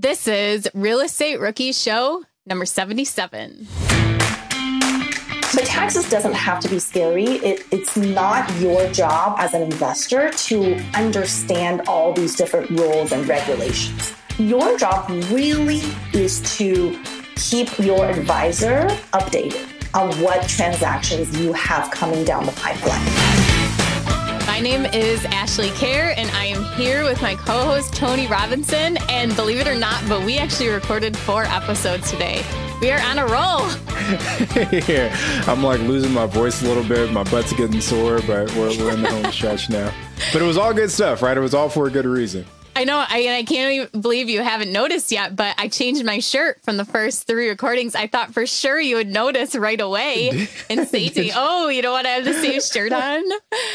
This is Real Estate Rookie Show number 77. So taxes doesn't have to be scary. It, it's not your job as an investor to understand all these different rules and regulations. Your job really is to keep your advisor updated on what transactions you have coming down the pipeline. My name is Ashley Kerr, and I am here with my co host, Tony Robinson. And believe it or not, but we actually recorded four episodes today. We are on a roll. Here, I'm like losing my voice a little bit. My butt's getting sore, but we're, we're in the home stretch now. But it was all good stuff, right? It was all for a good reason. I know. I, I can't even believe you haven't noticed yet, but I changed my shirt from the first three recordings. I thought for sure you would notice right away and say to me, "Oh, you don't want to have the same shirt on."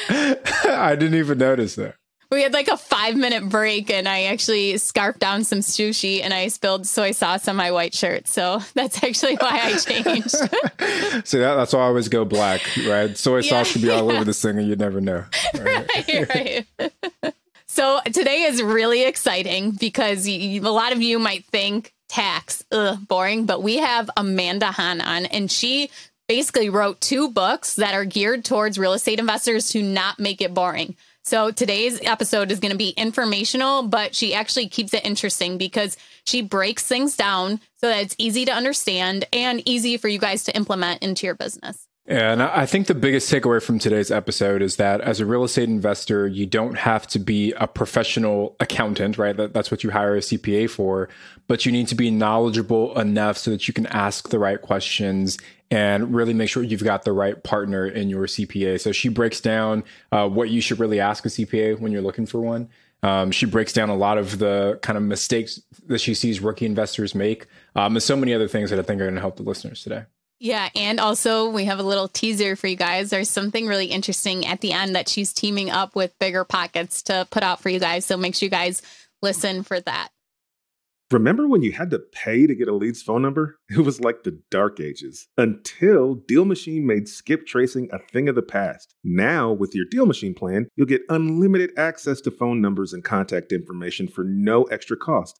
I didn't even notice that. We had like a five minute break, and I actually scarfed down some sushi, and I spilled soy sauce on my white shirt. So that's actually why I changed. See, that, that's why I always go black, right? Soy yeah, sauce could be all yeah. over the thing, and you never know. Right, right. right. So today is really exciting because a lot of you might think tax, ugh, boring, but we have Amanda Han on, and she basically wrote two books that are geared towards real estate investors to not make it boring. So today's episode is going to be informational, but she actually keeps it interesting because she breaks things down so that it's easy to understand and easy for you guys to implement into your business. And I think the biggest takeaway from today's episode is that as a real estate investor, you don't have to be a professional accountant, right? That, that's what you hire a CPA for, but you need to be knowledgeable enough so that you can ask the right questions and really make sure you've got the right partner in your CPA. So she breaks down uh, what you should really ask a CPA when you're looking for one. Um, she breaks down a lot of the kind of mistakes that she sees rookie investors make, um, and so many other things that I think are going to help the listeners today. Yeah, and also we have a little teaser for you guys. There's something really interesting at the end that she's teaming up with BiggerPockets to put out for you guys. So make sure you guys listen for that. Remember when you had to pay to get a lead's phone number? It was like the dark ages until DealMachine made skip tracing a thing of the past. Now, with your DealMachine plan, you'll get unlimited access to phone numbers and contact information for no extra cost.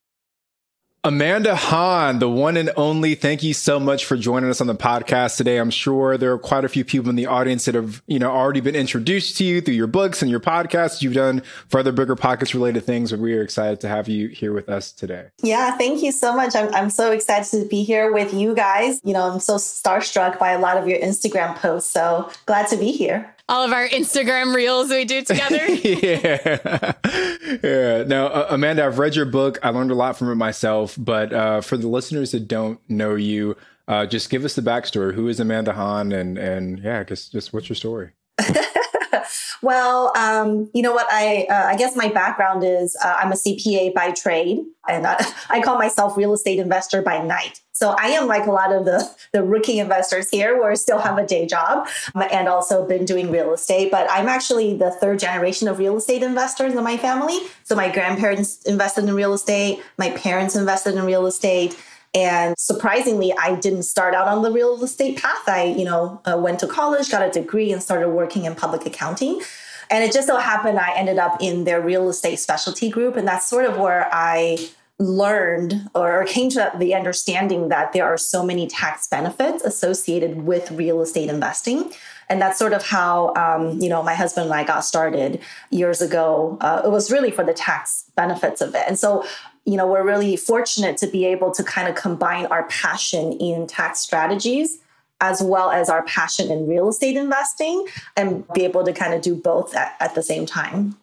Amanda Han, the one and only, thank you so much for joining us on the podcast today. I'm sure there are quite a few people in the audience that have, you know, already been introduced to you through your books and your podcasts you've done for other BiggerPockets related things, but we are excited to have you here with us today. Yeah, thank you so much. I'm, I'm so excited to be here with you guys. You know, I'm so starstruck by a lot of your Instagram posts. So glad to be here all of our Instagram reels we do together. yeah. yeah. Now, uh, Amanda, I've read your book. I learned a lot from it myself. But uh, for the listeners that don't know you, uh, just give us the backstory. Who is Amanda Han? And, and yeah, I guess just what's your story? well, um, you know what? I uh, I guess my background is uh, I'm a CPA by trade, and I, I, call myself real estate investor by night. So I am like a lot of the the rookie investors here, where I still have a day job um, and also been doing real estate. But I'm actually the third generation of real estate investors in my family. So my grandparents invested in real estate, my parents invested in real estate. And surprisingly, I didn't start out on the real estate path. I, you know, uh, went to college, got a degree, and started working in public accounting. And it just so happened I ended up in their real estate specialty group. And that's sort of where I learned or came to the understanding that there are so many tax benefits associated with real estate investing. And that's sort of how um, you know my husband and i got started years ago. Uh, it was really for the tax benefits of it. And so you know, we're really fortunate to be able to kind of combine our passion in tax strategies as well as our passion in real estate investing and be able to kind of do both at, at the same time.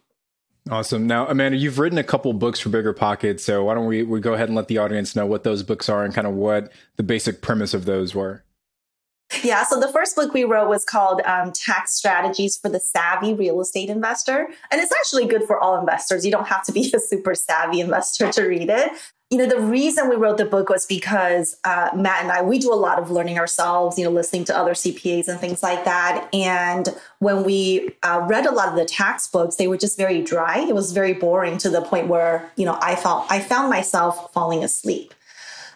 Awesome. Now, Amanda, you've written a couple books for BiggerPockets. So why don't we, we go ahead and let the audience know what those books are and kind of what the basic premise of those were? Yeah, so the first book we wrote was called um, Tax Strategies for the Savvy Real Estate Investor. And it's actually good for all investors. You don't have to be a super savvy investor to read it. You know, the reason we wrote the book was because uh, Matt and I, we do a lot of learning ourselves, you know, listening to other CPAs and things like that. And when we uh, read a lot of the tax books, they were just very dry. It was very boring to the point where, you know, I felt I found myself falling asleep.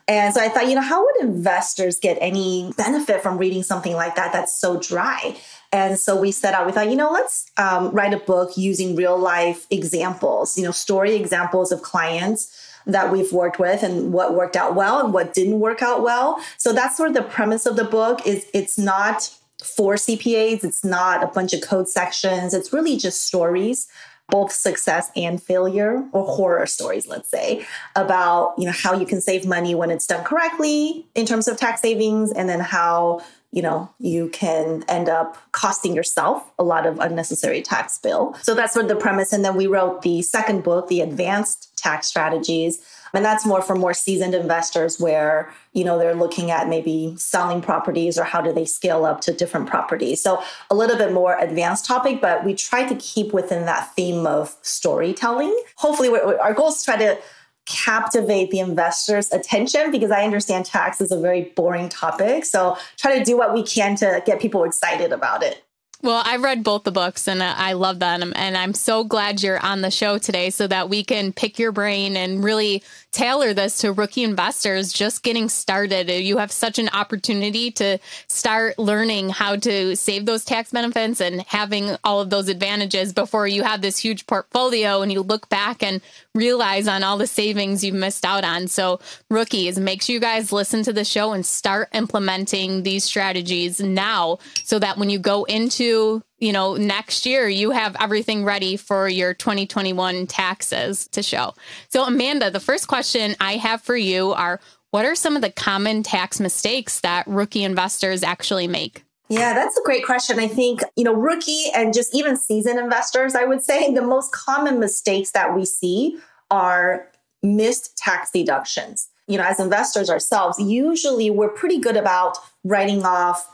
And so I thought, you know, how would investors get any benefit from reading something like that that's so dry? And so we set out, we thought, you know, let's um, write a book using real life examples, you know, story examples of clients that we've worked with and what worked out well and what didn't work out well. So that's sort of the premise of the book is it's not for CPAs, it's not a bunch of code sections, it's really just stories both success and failure or horror stories let's say about you know how you can save money when it's done correctly in terms of tax savings and then how you know you can end up costing yourself a lot of unnecessary tax bill so that's what the premise and then we wrote the second book the advanced tax strategies and that's more for more seasoned investors where, you know, they're looking at maybe selling properties or how do they scale up to different properties. So a little bit more advanced topic, but we try to keep within that theme of storytelling. Hopefully our goal is to try to captivate the investor's attention because I understand tax is a very boring topic. So try to do what we can to get people excited about it. Well, I've read both the books and uh, I love them. And I'm so glad you're on the show today so that we can pick your brain and really tailor this to rookie investors just getting started. Uh, you have such an opportunity to start learning how to save those tax benefits and having all of those advantages before you have this huge portfolio and you look back and realize on all the savings you've missed out on. So, rookies, make sure you guys listen to the show and start implementing these strategies now so that when you go into you know, next year you have everything ready for your 2021 taxes to show. So, Amanda, the first question I have for you are what are some of the common tax mistakes that rookie investors actually make? Yeah, that's a great question. I think, you know, rookie and just even seasoned investors, I would say the most common mistakes that we see are missed tax deductions. You know, as investors ourselves, usually we're pretty good about writing off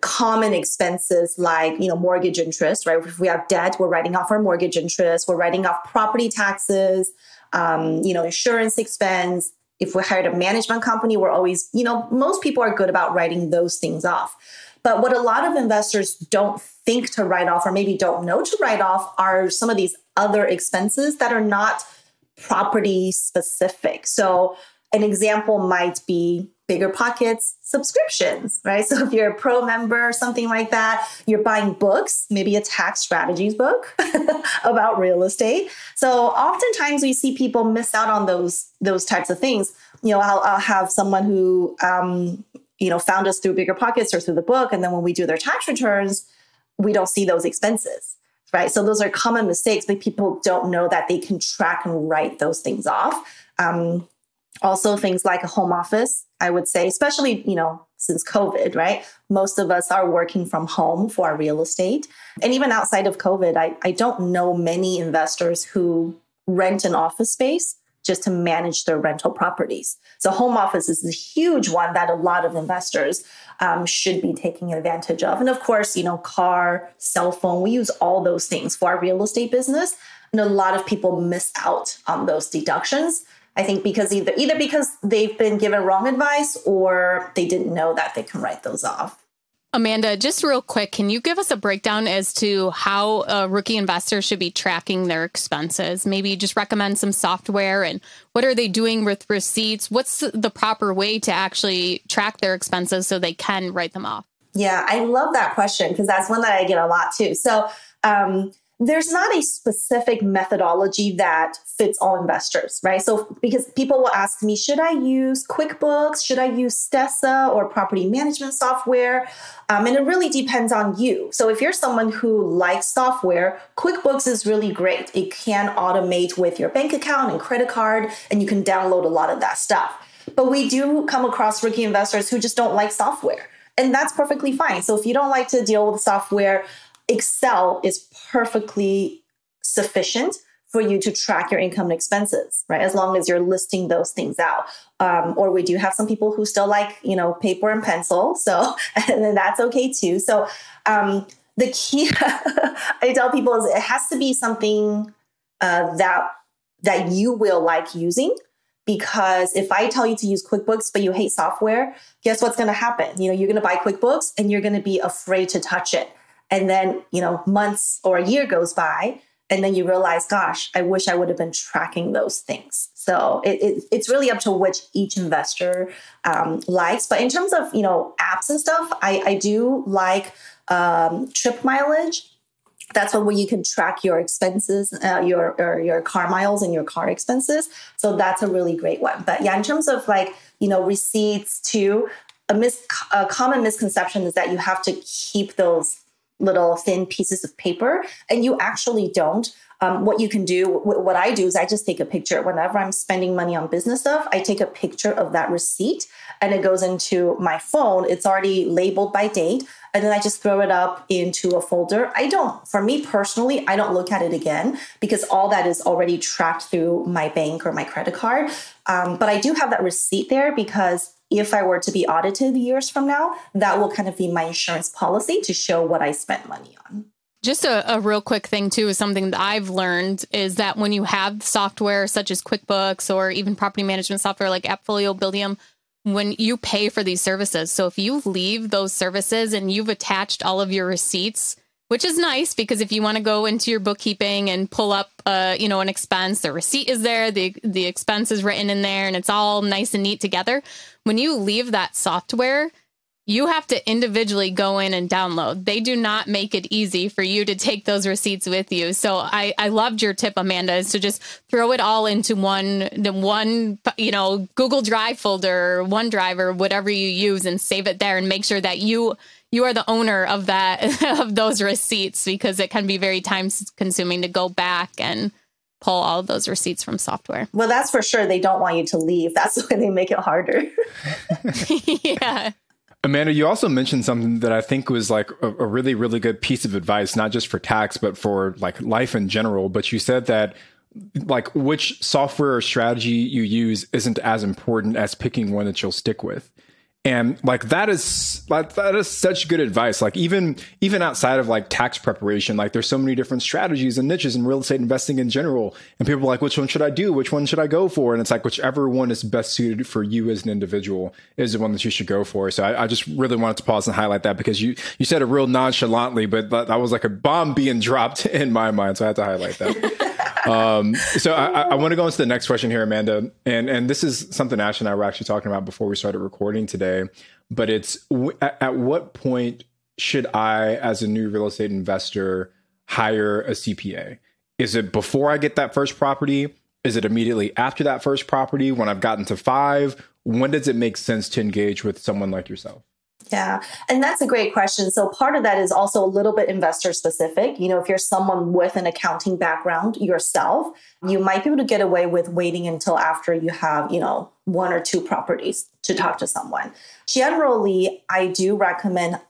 common expenses like you know mortgage interest right? If we have debt we're writing off our mortgage interest. We're writing off property taxes um, you know insurance expense. If we hired a management company we're always you know most people are good about writing those things off. But what a lot of investors don't think to write off or maybe don't know to write off are some of these other expenses that are not property specific. So an example might be BiggerPockets subscriptions, right? So if you're a pro member, or something like that, you're buying books, maybe a tax strategies book about real estate. So oftentimes we see people miss out on those those types of things. You know, I'll, I'll have someone who um, you know found us through BiggerPockets or through the book, and then when we do their tax returns, we don't see those expenses right? So those are common mistakes, but people don't know that they can track and write those things off. Um, also, things like a home office, I would say, especially, you know, since COVID, right? Most of us are working from home for our real estate. And even outside of COVID, I, I don't know many investors who rent an office space just to manage their rental properties. So, home office is a huge one that a lot of investors um, should be taking advantage of. And of course, you know, car, cell phone, we use all those things for our real estate business. And a lot of people miss out on those deductions I think because either either because they've been given wrong advice or they didn't know that they can write those off. Amanda, just real quick, can you give us a breakdown as to how a rookie investor should be tracking their expenses? Maybe just recommend some software and what are they doing with receipts? What's the proper way to actually track their expenses so they can write them off? Yeah, I love that question because that's one that I get a lot too. So, um, there's not a specific methodology that fits all investors, right? So, because people will ask me, should I use QuickBooks? Should I use Stessa or property management software? Um, and it really depends on you. So, if you're someone who likes software, QuickBooks is really great. It can automate with your bank account and credit card, and you can download a lot of that stuff. But we do come across rookie investors who just don't like software. And that's perfectly fine. So, if you don't like to deal with software, Excel is perfectly sufficient for you to track your income and expenses, right? As long as you're listing those things out. Um, or we do have some people who still like, you know, paper and pencil. So, and then that's okay too. So, um, the key I tell people is it has to be something uh, that that you will like using. Because if I tell you to use QuickBooks but you hate software, guess what's going to happen? You know, you're going to buy QuickBooks and you're going to be afraid to touch it and then, you know, months or a year goes by, and then you realize, gosh, I wish I would have been tracking those things. So it, it, it's really up to which each investor um, likes. But in terms of you know apps and stuff, I, I do like um, Trip Mileage. That's one where you can track your expenses, uh, your your car miles and your car expenses. So that's a really great one. But yeah, in terms of like you know receipts too, a, mis- a common misconception is that you have to keep those little thin pieces of paper, and you actually don't. Um, what you can do, what I do is I just take a picture. Whenever I'm spending money on business stuff, I take a picture of that receipt and it goes into my phone. It's already labeled by date. And then I just throw it up into a folder. I don't, for me personally, I don't look at it again because all that is already tracked through my bank or my credit card. Um, but I do have that receipt there because if I were to be audited years from now, that will kind of be my insurance policy to show what I spent money on. Just a, a, real quick thing, too, is something that I've learned is that when you have software such as QuickBooks or even property management software like AppFolio, Buildium, when you pay for these services, so if you leave those services and you've attached all of your receipts which is nice because if you want to go into your bookkeeping and pull up uh, you know an expense the receipt is there the the expense is written in there and it's all nice and neat together when you leave that software you have to individually go in and download. They do not make it easy for you to take those receipts with you. So i i loved your tip amanda is to just throw it all into one the one you know google drive folder onedrive or whatever you use and save it there and make sure that you you are the owner of that of those receipts because it can be very time consuming to go back and pull all of those receipts from software. Well, that's for sure. They don't want you to leave. That's why they make it harder. yeah. Amanda, you also mentioned something that I think was like a, a, really, really good piece of advice, not just for tax, but for like life in general. But you said that like which software or strategy you use isn't as important as picking one that you'll stick with and like that is like that is such good advice. Like even even outside of like tax preparation like there's so many different strategies and niches in real estate investing in general. And people are like which one should i do? Which one should i go for? And it's like whichever one is best suited for you as an individual is the one that you should go for. So i, I just really wanted to pause and highlight that because you you said it real nonchalantly but that, that was like a bomb being dropped in my mind. So i had to highlight that um, so I, I want to go into the next question here, Amanda, and and this is something Ash and I were actually talking about before we started recording today. But it's at, at what point should I, as a new real estate investor, hire a CPA? Is it before I get that first property? Is it immediately after that first property when I've gotten to five? When does it make sense to engage with someone like yourself? Yeah, and that's a great question. So part of that is also a little bit investor specific. You know, if you're someone with an accounting background yourself, you might be able to get away with waiting until after you have, you know, one or two properties to talk to someone. Generally, I do recommend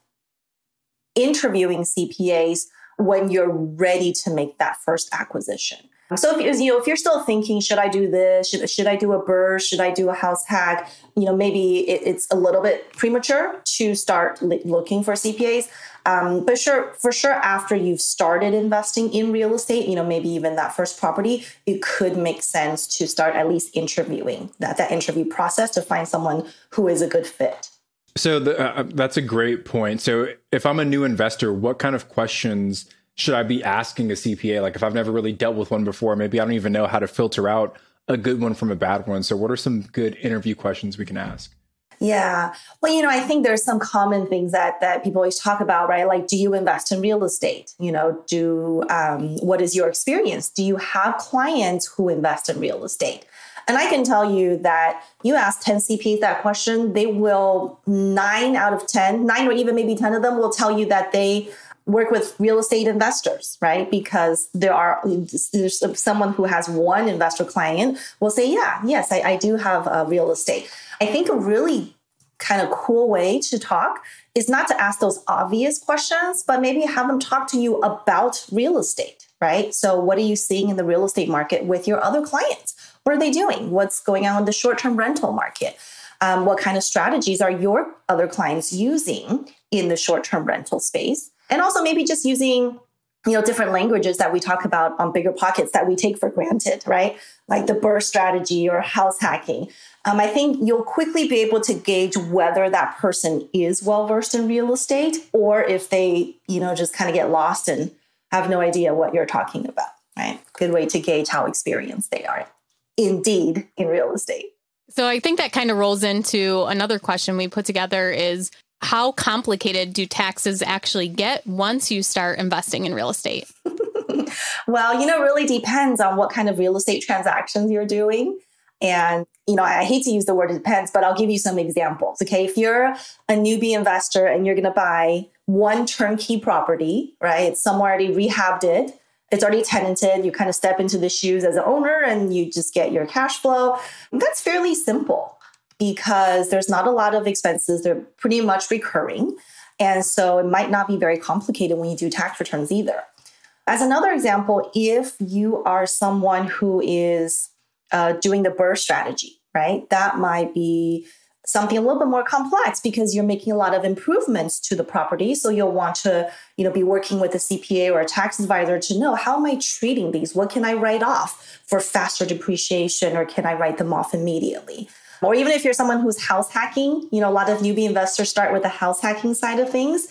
interviewing CPAs when you're ready to make that first acquisition. So if you know if you're still thinking, should I do this? Should, should I do a BRRRR? Should I do a house hack? You know, maybe it, it's a little bit premature to start looking for CPAs. Um, but sure, for sure, after you've started investing in real estate, you know, maybe even that first property, it could make sense to start at least interviewing that that interview process to find someone who is a good fit. So the, uh, that's a great point. So if I'm a new investor, what kind of questions? Should I be asking a CPA? Like if I've never really dealt with one before, maybe I don't even know how to filter out a good one from a bad one. So what are some good interview questions we can ask? Yeah. Well, you know, I think there's some common things that that people always talk about, right? Like, do you invest in real estate? You know, do um, what is your experience? Do you have clients who invest in real estate? And I can tell you that you ask 10 CPAs that question, they will nine out of 10, nine or even maybe 10 of them will tell you that they work with real estate investors, right? Because there are there's someone who has one investor client will say, yeah, yes, I, I do have uh, real estate. I think a really kind of cool way to talk is not to ask those obvious questions, but maybe have them talk to you about real estate, right? So, what are you seeing in the real estate market with your other clients? What are they doing? What's going on in the short term rental market? Um, what kind of strategies are your other clients using in the short term rental space? And also maybe just using you know different languages that we talk about on BiggerPockets that we take for granted right? Like the BRRRR strategy or house hacking. Um, i think you'll quickly be able to gauge whether that person is well versed in real estate or if they you know just kind of get lost and have no idea what you're talking about right? Good way to gauge how experienced they are indeed in real estate. So I think that kind of rolls into another question we put together is how complicated do taxes actually get once you start investing in real estate? well, you know, it really depends on what kind of real estate transactions you're doing. And, you know, I hate to use the word depends, but I'll give you some examples. Okay. If you're a newbie investor and you're going to buy one turnkey property, right? It's somewhere already rehabbed it. It's already tenanted. You kind of step into the shoes as an owner and you just get your cash flow. That's fairly simple because there's not a lot of expenses. They're pretty much recurring. And so it might not be very complicated when you do tax returns either. As another example, if you are someone who is uh, doing the BRRRR strategy, right? That might be something a little bit more complex because you're making a lot of improvements to the property. So you'll want to, you know, be working with a CPA or a tax advisor to know how am I treating these? What can I write off for faster depreciation or can I write them off immediately? Or even if you're someone who's house hacking, you know, a lot of newbie investors start with the house hacking side of things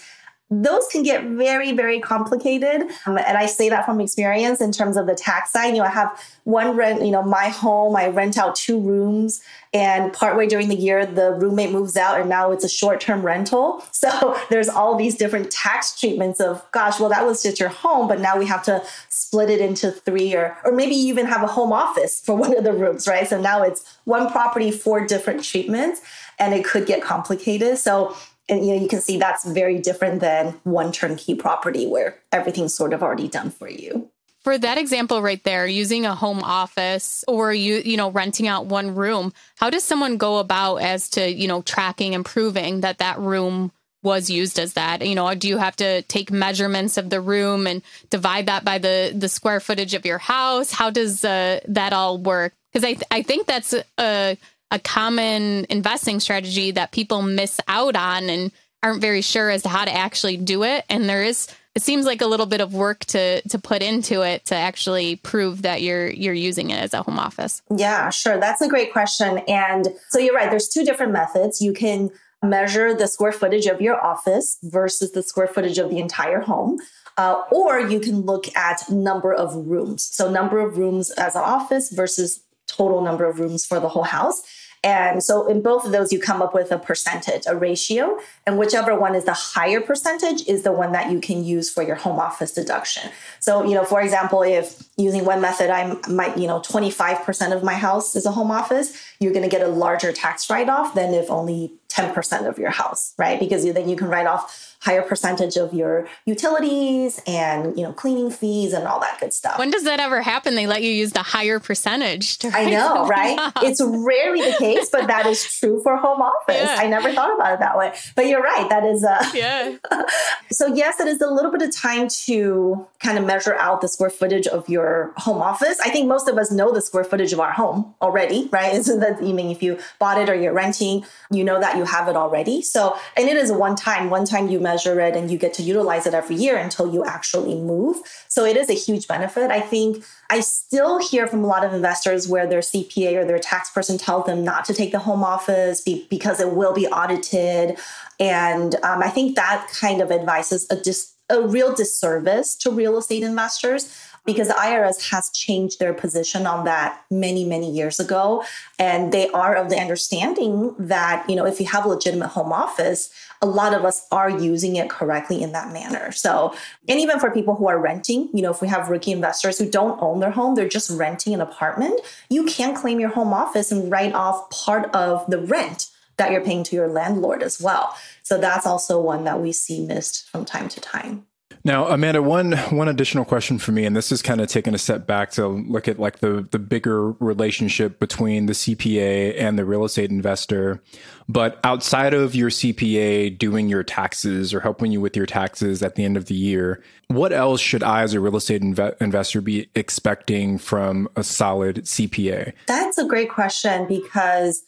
those can get very, very complicated. Um, and I say that from experience in terms of the tax side. You know, I have one rent, you know, my home, I rent out two rooms, and partway during the year, the roommate moves out, and now it's a short term rental. So there's all these different tax treatments of, gosh, well, that was just your home, but now we have to split it into three, or, or maybe you even have a home office for one of the rooms, right? So now it's one property, four different treatments, and it could get complicated. So and you know you can see that's very different than one turnkey property where everything's sort of already done for you. For that example right there using a home office or you you know renting out one room how does someone go about as to you know tracking and proving that that room was used as that? You know do you have to take measurements of the room and divide that by the the square footage of your house? How does uh, that all work? Because i th- i think that's a a common investing strategy that people miss out on and aren't very sure as to how to actually do it. And there is it seems like a little bit of work to to put into it to actually prove that you're you're using it as a home office. Yeah, sure. That's a great question. And so you're right, there's two different methods. You can measure the square footage of your office versus the square footage of the entire home. Uh, or you can look at number of rooms. So, number of rooms as an office versus total number of rooms for the whole house. And so in both of those, you come up with a percentage, a ratio, and whichever one is the higher percentage is the one that you can use for your home office deduction. So, you know, for example, if using one method, I might, you know, 25% of my house is a home office, you're going to get a larger tax write off than if only 10% of your house, right? Because then you can write off higher percentage of your utilities and you know cleaning fees and all that good stuff. When does that ever happen? They let you use the higher percentage. I know, right? Off. It's rarely the case, but that is true for home office. Yeah. I never thought about it that way, but you're right. That is uh, yeah. so yes, it is a little bit of time to kind of measure out the square footage of your home office. I think most of us know the square footage of our home already, right? So that mean if you bought it or you're renting, you know that you have it already. So and it is a one time, one time you measure it and you get to utilize it every year until you actually move. So it is a huge benefit. I think I still hear from a lot of investors where their CPA or their tax person tells them not to take the home office be, because it will be audited. And um, I think that kind of advice is a, dis- a real disservice to real estate investors because the IRS has changed their position on that many, many years ago. And they are of the understanding that, you know, if you have a legitimate home office, a lot of us are using it correctly in that manner. So, and even for people who are renting, you know, if we have rookie investors who don't own their home, they're just renting an apartment, you can claim your home office and write off part of the rent that you're paying to your landlord as well. So that's also one that we see missed from time to time. Now, Amanda, one one additional question for me, and this is kind of taking a step back to look at like the the bigger relationship between the CPA and the real estate investor. But outside of your CPA doing your taxes or helping you with your taxes at the end of the year, what else should I, as a real estate inve- investor, be expecting from a solid CPA? That's a great question because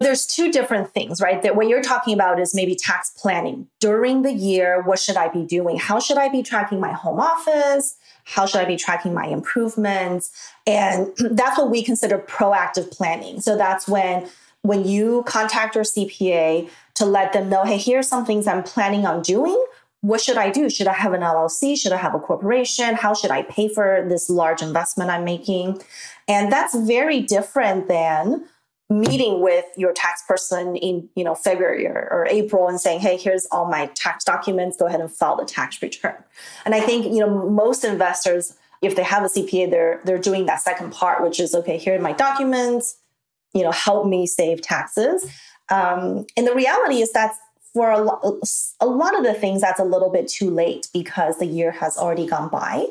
there's two different things, right? That what you're talking about is maybe tax planning during the year. What should I be doing? How should I be tracking my home office? How should I be tracking my improvements? And that's what we consider proactive planning. So that's when when you contact your CPA to let them know, hey, here's some things I'm planning on doing. What should I do? Should I have an LLC? Should I have a corporation? How should I pay for this large investment I'm making? And that's very different than meeting with your tax person in you know February or, or, April and saying, "Hey, here's all my tax documents. Go ahead and file the tax return." And I think you know most investors, if they have a CPA, they're they're doing that second part, which is okay. Here are my documents. You know, help me save taxes. Um, and the reality is that for a, lo- a lot of the things, that's a little bit too late because the year has already gone by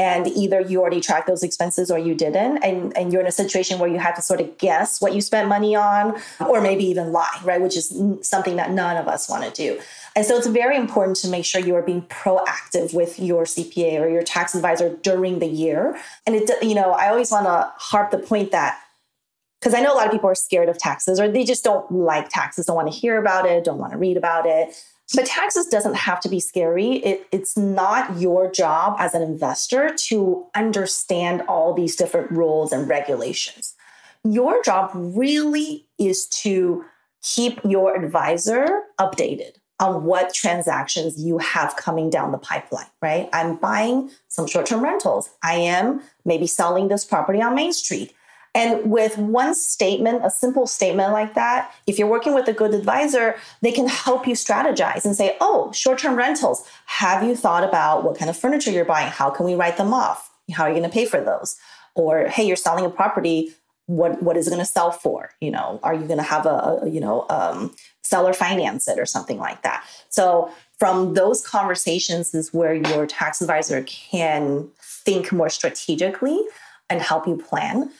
and either you already tracked those expenses or you didn't. And, and you're in a situation where you have to sort of guess what you spent money on or maybe even lie right? Which is something that none of us want to do. And so it's very important to make sure you are being proactive with your cpa or your tax advisor during the year. And it you know i always want to harp the point that because I know a lot of people are scared of taxes or they just don't like taxes, don't want to hear about it, don't want to read about it. But taxes doesn't have to be scary. It, it's not your job as an investor to understand all these different rules and regulations. Your job really is to keep your advisor updated on what transactions you have coming down the pipeline, right? I'm buying some short term rentals. I am maybe selling this property on Main Street. And with one statement, a simple statement like that, if you're working with a good advisor, they can help you strategize and say, oh, short term rentals, have you thought about what kind of furniture you're buying? How can we write them off? How are you going to pay for those? Or, hey, you're selling a property. What, what is it going to sell for? You know, are you going to have a, a you know um, seller finance it or something like that? So from those conversations is where your tax advisor can think more strategically and help you plan.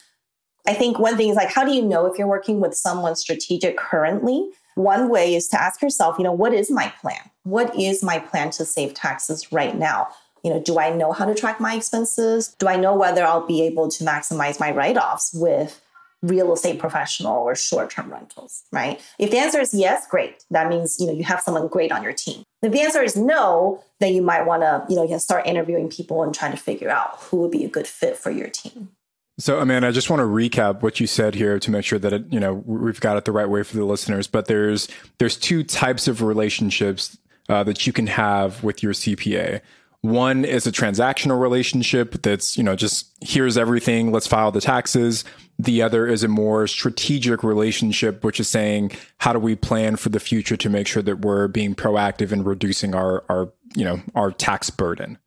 I think one thing is like, how do you know if you're working with someone strategic currently? One way is to ask yourself, you know, what is my plan? What is my plan to save taxes right now? You know, do I know how to track my expenses? Do I know whether I'll be able to maximize my write offs with real estate professional or short term rentals, right? If the answer is yes, great. That means, you know, you have someone great on your team. If the answer is no, then you might want to, you know, you start interviewing people and trying to figure out who would be a good fit for your team. So, Amanda, I just want to recap what you said here to make sure that it, you know we've got it the right way for the listeners. But there's there's two types of relationships uh, that you can have with your CPA. One is a transactional relationship that's, you know, just here's everything, let's file the taxes. The other is a more strategic relationship, which is saying, how do we plan for the future to make sure that we're being proactive in reducing our, our, you know, our tax burden?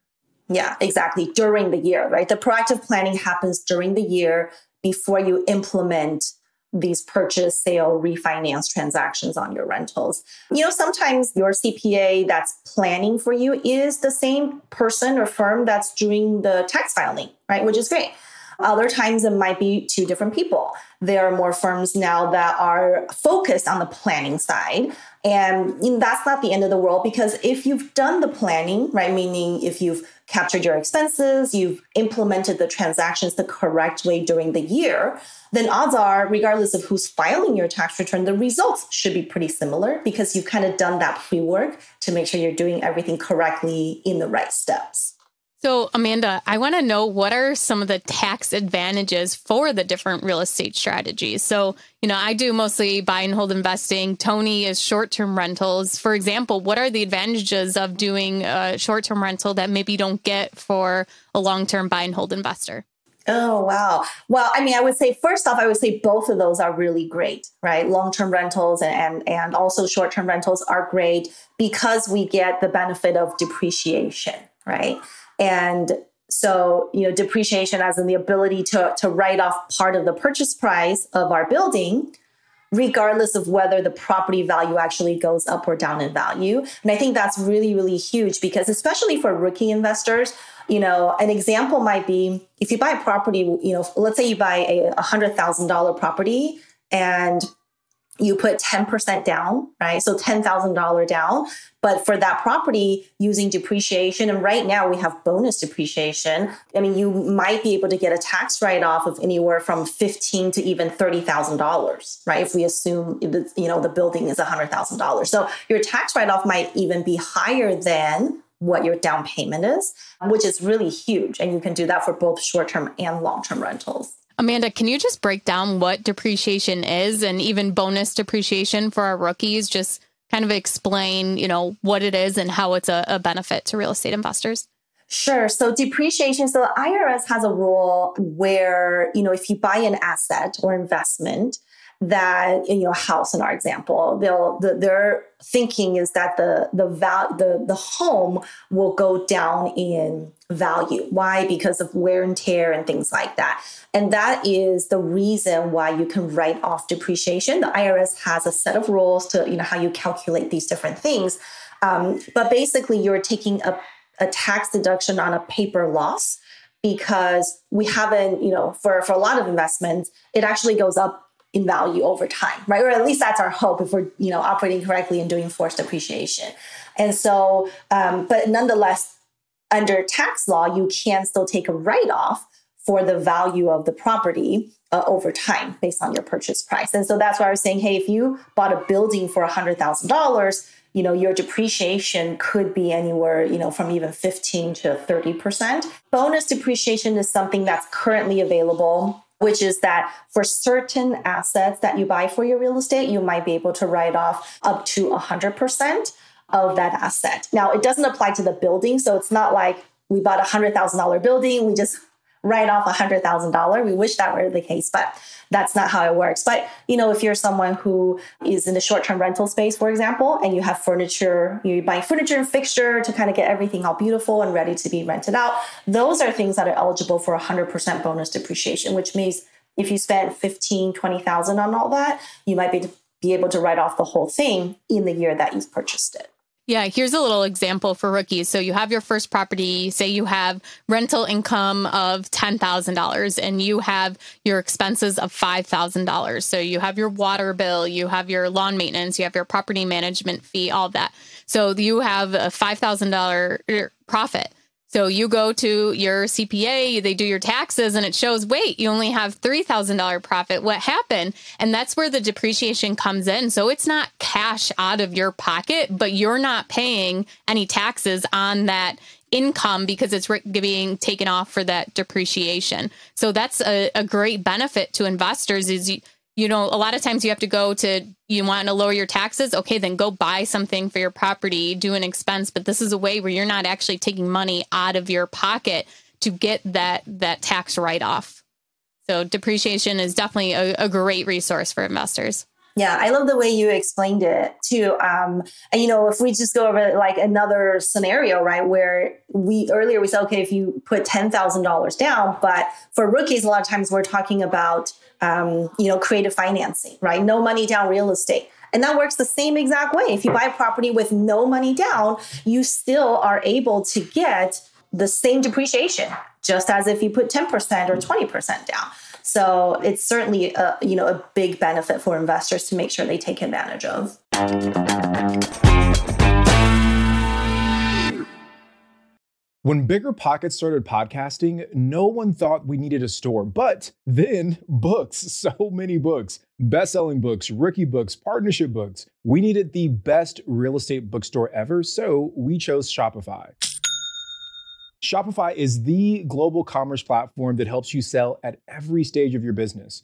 Yeah, exactly. During the year, right? The proactive planning happens during the year before you implement these purchase, sale, refinance transactions on your rentals. You know, sometimes your CPA that's planning for you is the same person or firm that's doing the tax filing, right? Which is great. Other times it might be two different people. There are more firms now that are focused on the planning side. And that's not the end of the world because if you've done the planning, right, meaning if you've captured your expenses, you've implemented the transactions the correct way during the year, then odds are, regardless of who's filing your tax return, the results should be pretty similar because you've kind of done that pre work to make sure you're doing everything correctly in the right steps. So, Amanda, I want to know what are some of the tax advantages for the different real estate strategies. So, you know, I do mostly buy and hold investing. Tony is short term rentals. For example, what are the advantages of doing a short term rental that maybe you don't get for a long term buy and hold investor? Oh, wow. Well, I mean, I would say first off, I would say both of those are really great, right? Long-term rentals and, and, and also short-term rentals are great because we get the benefit of depreciation, right? And so, you know, depreciation as in the ability to, to write off part of the purchase price of our building, regardless of whether the property value actually goes up or down in value. And I think that's really, really huge because, especially for rookie investors, you know, an example might be if you buy a property, you know, let's say you buy a $100,000 property and you put 10% down, right? So $10,000 down. But for that property using depreciation, and right now we have bonus depreciation. I mean, you might be able to get a tax write off of anywhere from fifteen to even $30,000, right? If we assume, you know, the building is $100,000. So your tax write off might even be higher than what your down payment is, which is really huge. And you can do that for both short term and long term rentals. Amanda, can you just break down what depreciation is and even bonus depreciation for our rookies? Just kind of explain, you know, what it is and how it's a, a benefit to real estate investors. Sure. So depreciation. So the IRS has a rule where, you know, if you buy an asset or investment, that you know house in our example they'll the, their thinking is that the the val the the home will go down in value. Why? Because of wear and tear and things like that. And that is the reason why you can write off depreciation. The irs has a set of rules to you know how you calculate these different things. Um, but basically you're taking a, a tax deduction on a paper loss because we haven't you know for for a lot of investments it actually goes up in value over time, right? Or at least that's our hope if we're you know operating correctly and doing forced appreciation. And so, um, but nonetheless, under tax law, you can still take a write off for the value of the property uh, over time based on your purchase price. And so that's why I was saying, hey, if you bought a building for $100,000, you know, your depreciation could be anywhere, you know, from even 15 to 30%. Bonus depreciation is something that's currently available which is that for certain assets that you buy for your real estate, you might be able to write off up to 100% of that asset. Now, it doesn't apply to the building. So it's not like we bought a $100,000 building, we just write off a $100,000. We wish that were the case, but that's not how it works. But, you know, if you're someone who is in the short-term rental space, for example, and you have furniture, you buy furniture and fixture to kind of get everything all beautiful and ready to be rented out, those are things that are eligible for 100% bonus depreciation, which means if you spent 15, 20,000 on all that, you might be, be able to write off the whole thing in the year that you've purchased it. Yeah, here's a little example for rookies. So you have your first property, say you have rental income of $10,000 and you have your expenses of $5,000. So you have your water bill, you have your lawn maintenance, you have your property management fee, all that. So you have a $5,000 er, profit. So you go to your CPA, they do your taxes, and it shows, wait, you only have $3,000 profit. What happened? And that's where the depreciation comes in. So it's not cash out of your pocket, but you're not paying any taxes on that income because it's being taken off for that depreciation. So that's a, a great benefit to investors is you, you know, a lot of times you have to go to, you want to lower your taxes. Okay, then go buy something for your property, do an expense. But this is a way where you're not actually taking money out of your pocket to get that, that tax write off. So depreciation is definitely a, a great resource for investors. Yeah, I love the way you explained it too. Um, and you know, if we just go over like another scenario, right, where we earlier we said, okay, if you put ten thousand dollars down, but for rookies, a lot of times we're talking about um, you know creative financing, right? No money down real estate. And that works the same exact way. If you buy a property with no money down, you still are able to get the same depreciation, just as if you put 10% or 20% down. So it's certainly a, you know a big benefit for investors to make sure they take advantage of. When BiggerPockets started podcasting, no one thought we needed a store, but then books, so many books, best-selling books, rookie books, partnership books. We needed the best real estate bookstore ever, so we chose Shopify. Shopify is the global commerce platform that helps you sell at every stage of your business.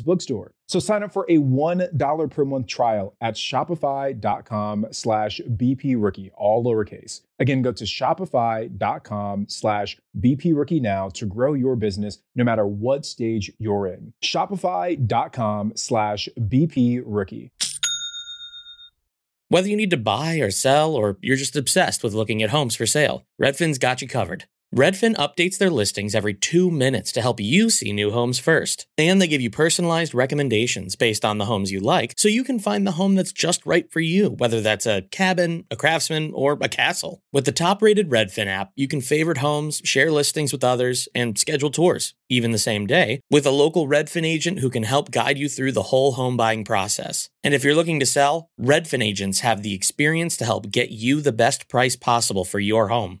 bookstore. So sign up for a $1 per month trial at shopify.com slash bprookie, all lowercase. Again, go to shopify.com slash bprookie now to grow your business no matter what stage you're in. Shopify.com slash bprookie. Whether you need to buy or sell or you're just obsessed with looking at homes for sale, Redfin's got you covered. Redfin updates their listings every two minutes to help you see new homes first. And they give you personalized recommendations based on the homes you like, so you can find the home that's just right for you, whether that's a cabin, a craftsman, or a castle. With the top rated Redfin app, you can favorite homes, share listings with others, and schedule tours, even the same day, with a local Redfin agent who can help guide you through the whole home buying process. And if you're looking to sell, Redfin agents have the experience to help get you the best price possible for your home.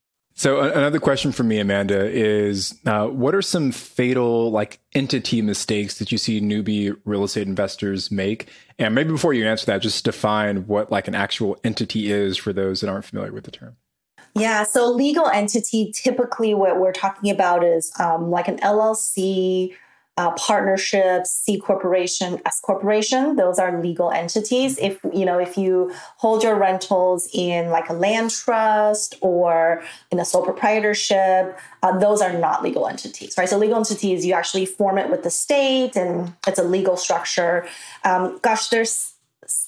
So another question for me, Amanda, is uh, what are some fatal like entity mistakes that you see newbie real estate investors make? And maybe before you answer that, just define what like an actual entity is for those that aren't familiar with the term. Yeah, so legal entity typically what we're talking about is um, like an LLC, uh, partnerships, C corporation, S corporation. Those are legal entities. If you know, if you hold your rentals in like a land trust or in a sole proprietorship, uh, those are not legal entities, right? So legal entities, you actually form it with the state, and it's a legal structure. Um, gosh, there's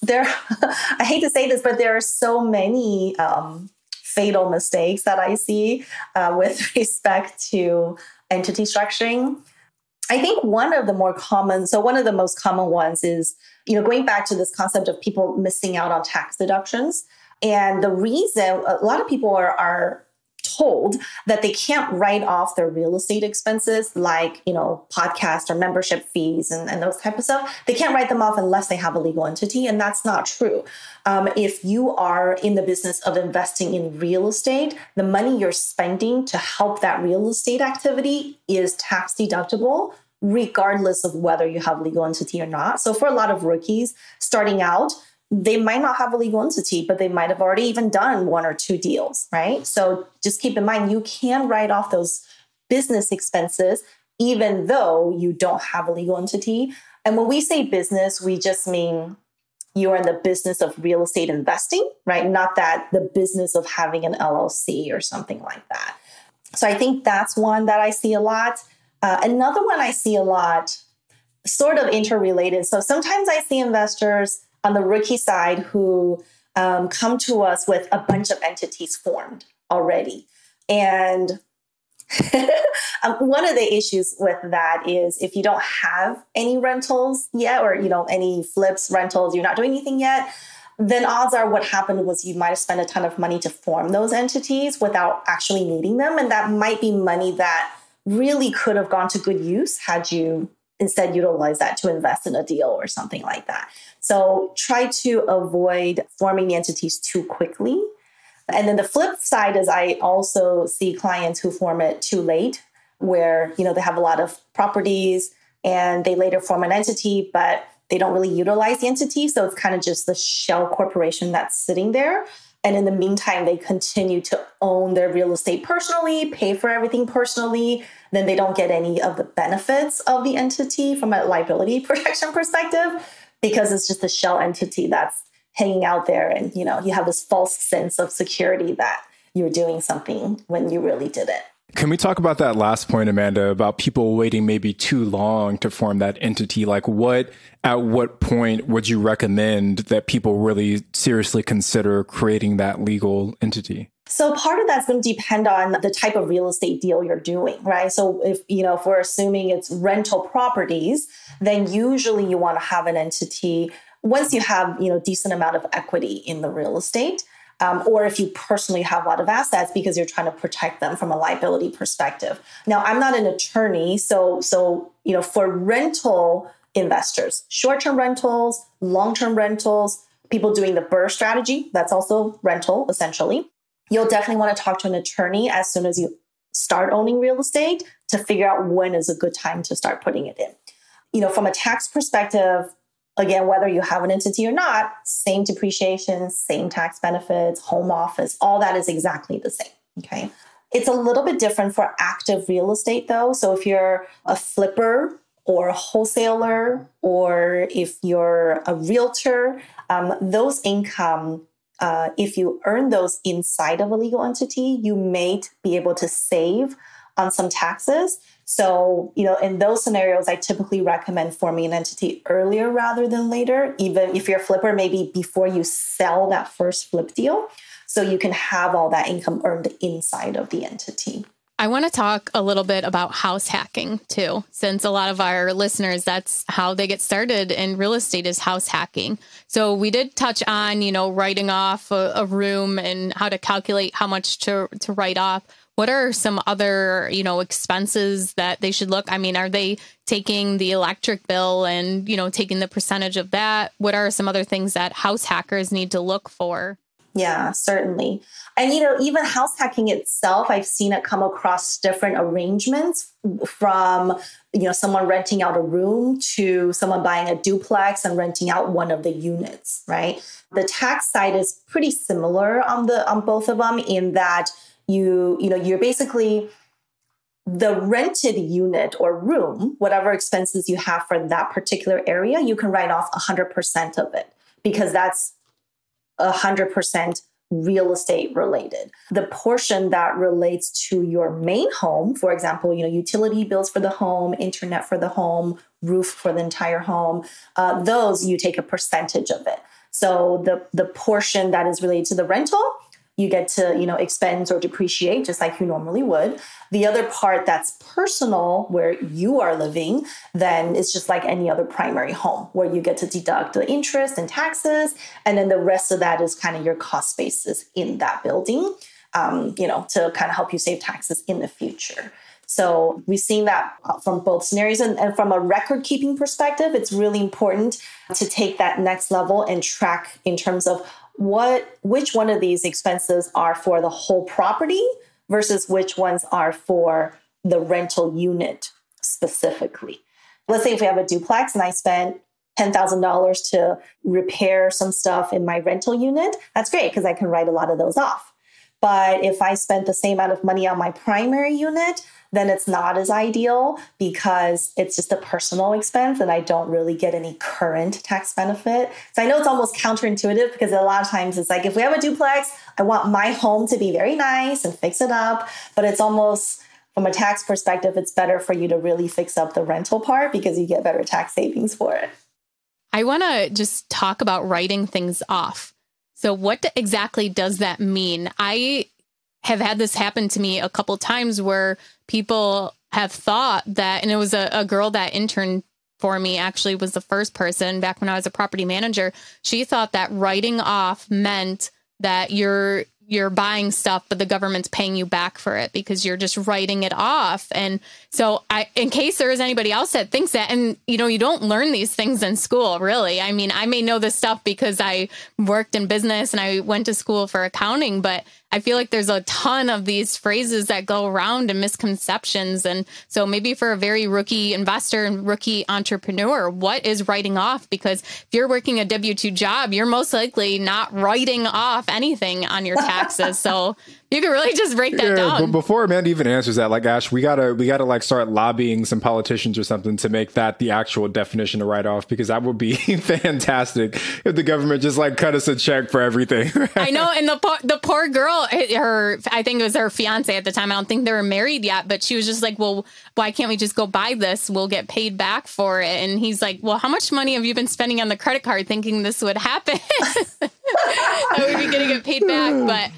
there. I hate to say this, but there are so many. Um, fatal mistakes that I see uh, with respect to entity structuring. I think one of the more common, so one of the most common ones is, you know, going back to this concept of people missing out on tax deductions. And the reason a lot of people are, are told that they can't write off their real estate expenses like you know podcast or membership fees and, and those type of stuff. They can't write them off unless they have a legal entity and that's not true. Um, if you are in the business of investing in real estate the money you're spending to help that real estate activity is tax deductible regardless of whether you have legal entity or not. So for a lot of rookies starting out they might not have a legal entity, but they might have already even done one or two deals, right? So just keep in mind you can write off those business expenses even though you don't have a legal entity. And when we say business, we just mean you're in the business of real estate investing, right? Not that the business of having an LLC or something like that. So I think that's one that I see a lot. Uh, another one I see a lot, sort of interrelated. So sometimes I see investors on the rookie side who um, come to us with a bunch of entities formed already. And um, one of the issues with that is if you don't have any rentals yet, or you know any flips, rentals, you're not doing anything yet, then odds are what happened was you might have spent a ton of money to form those entities without actually needing them, and that might be money that really could have gone to good use had you instead utilize that to invest in a deal or something like that. So try to avoid forming the entities too quickly and then the flip side is I also see clients who form it too late, where you know they have a lot of properties and they later form an entity, but they don't really utilize the entity. So it's kind of just the shell corporation that's sitting there. And in the meantime, they continue to own their real estate personally, pay for everything personally. Then they don't get any of the benefits of the entity from a liability protection perspective because it's just a shell entity that's hanging out there and you know you have this false sense of security that you're doing something when you really didn't. Can we talk about that last point amanda about people waiting maybe too long to form that entity? Like what at what point would you recommend that people really seriously consider creating that legal entity so part of that's going to depend on the type of real estate deal you're doing, right? So if you know, if we're assuming it's rental properties, then usually you want to have an entity once you have you know decent amount of equity in the real estate um, or if you personally have a lot of assets because you're trying to protect them from a liability perspective now i'm not an attorney so so you know for rental investors short-term rentals long-term rentals people doing the BRRRR strategy that's also rental essentially you'll definitely want to talk to an attorney as soon as you start owning real estate to figure out when is a good time to start putting it in you know from a tax perspective Again, whether you have an entity or not, same depreciation, same tax benefits, home office, all that is exactly the same. Okay. It's a little bit different for active real estate though. So if you're a flipper or a wholesaler, or if you're a realtor, um, those income, uh, if you earn those inside of a legal entity, you may be able to save on some taxes. So, you know, in those scenarios, I typically recommend forming an entity earlier rather than later, even if you're a flipper, maybe before you sell that first flip deal. So you can have all that income earned inside of the entity. I want to talk a little bit about house hacking too, since a lot of our listeners, that's how they get started in real estate is house hacking. So we did touch on, you know, writing off a, a room and how to calculate how much to, to write off. What are some other, you know, expenses that they should look? I mean, are they taking the electric bill and, you know, taking the percentage of that? What are some other things that house hackers need to look for? Yeah, certainly. And, you know, even house hacking itself, I've seen it come across different arrangements from, you know, someone renting out a room to someone buying a duplex and renting out one of the units, right? The tax side is pretty similar on the on both of them in that you you know you're basically the rented unit or room whatever expenses you have for that particular area you can write off 100% of it because that's 100% real estate related. The portion that relates to your main home for example you know utility bills for the home internet for the home roof for the entire home uh, those you take a percentage of it. So the the portion that is related to the rental you get to you know expense or depreciate just like you normally would the other part that's personal where you are living then it's just like any other primary home where you get to deduct the interest and taxes and then the rest of that is kind of your cost basis in that building um, you know to kind of help you save taxes in the future so we've seen that from both scenarios. And, and, from a record keeping perspective, it's really important to take that next level and track in terms of what which one of these expenses are for the whole property versus which ones are for the rental unit specifically. Let's say if we have a duplex and I spent $10,000 to repair some stuff in my rental unit, that's great because I can write a lot of those off. But if I spent the same amount of money on my primary unit, then it's not as ideal because it's just a personal expense and I don't really get any current tax benefit. So I know it's almost counterintuitive because a lot of times it's like if we have a duplex, I want my home to be very nice and fix it up, but it's almost from a tax perspective, it's better for you to really fix up the rental part because you get better tax savings for it. I want to just talk about writing things off. So, what exactly does that mean? I have had this happen to me a couple times where people have thought that, and it was a, a girl that interned for me actually was the first person back when I was a property manager. She thought that writing off meant that you're you're buying stuff but the government's paying you back for it because you're just writing it off and so i in case there is anybody else that thinks that and you know you don't learn these things in school really i mean i may know this stuff because i worked in business and i went to school for accounting but I feel like there's a ton of these phrases that go around and misconceptions. And so maybe for a very rookie investor and rookie entrepreneur, what is writing off? Because if you're working a W 2 job, you're most likely not writing off anything on your taxes. so you can really just break that yeah, down. But before Amanda even answers that, like Ash, we gotta we gotta like start lobbying some politicians or something to make that the actual definition of write off because that would be fantastic if the government just like cut us a check for everything. I know, and the poor, the poor girl, her I think it was her fiance at the time. I don't think they were married yet, but she was just like, "Well, why can't we just go buy this? We'll get paid back for it." And he's like, "Well, how much money have you been spending on the credit card thinking this would happen? that we'd be getting it paid back?" But